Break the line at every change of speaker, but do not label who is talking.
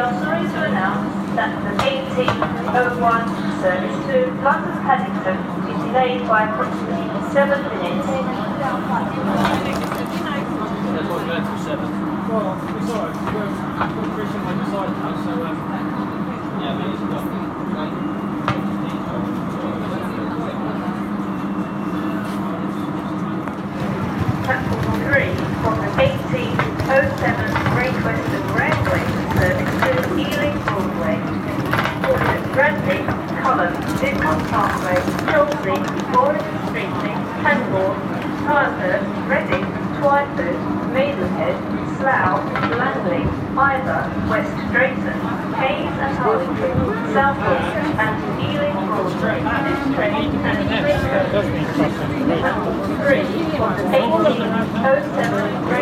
are sorry to announce that the 1801 service to London Paddington is delayed by approximately seven minutes.
That's why we're going seven.
Well, we're, Christian by decided now, so, um,
Yeah, but it's.
Platform 3 from the 1807 Great Western Railway service common, Didcot Parkway, Cholsey, Gordon Streeting, Pangbourne, Tyburn, Reading, Twyford, Maidenhead, Slough, Langley, Iver, West Drayton, Hayes and Harlington, Southall and Ealing Broadway. This train has three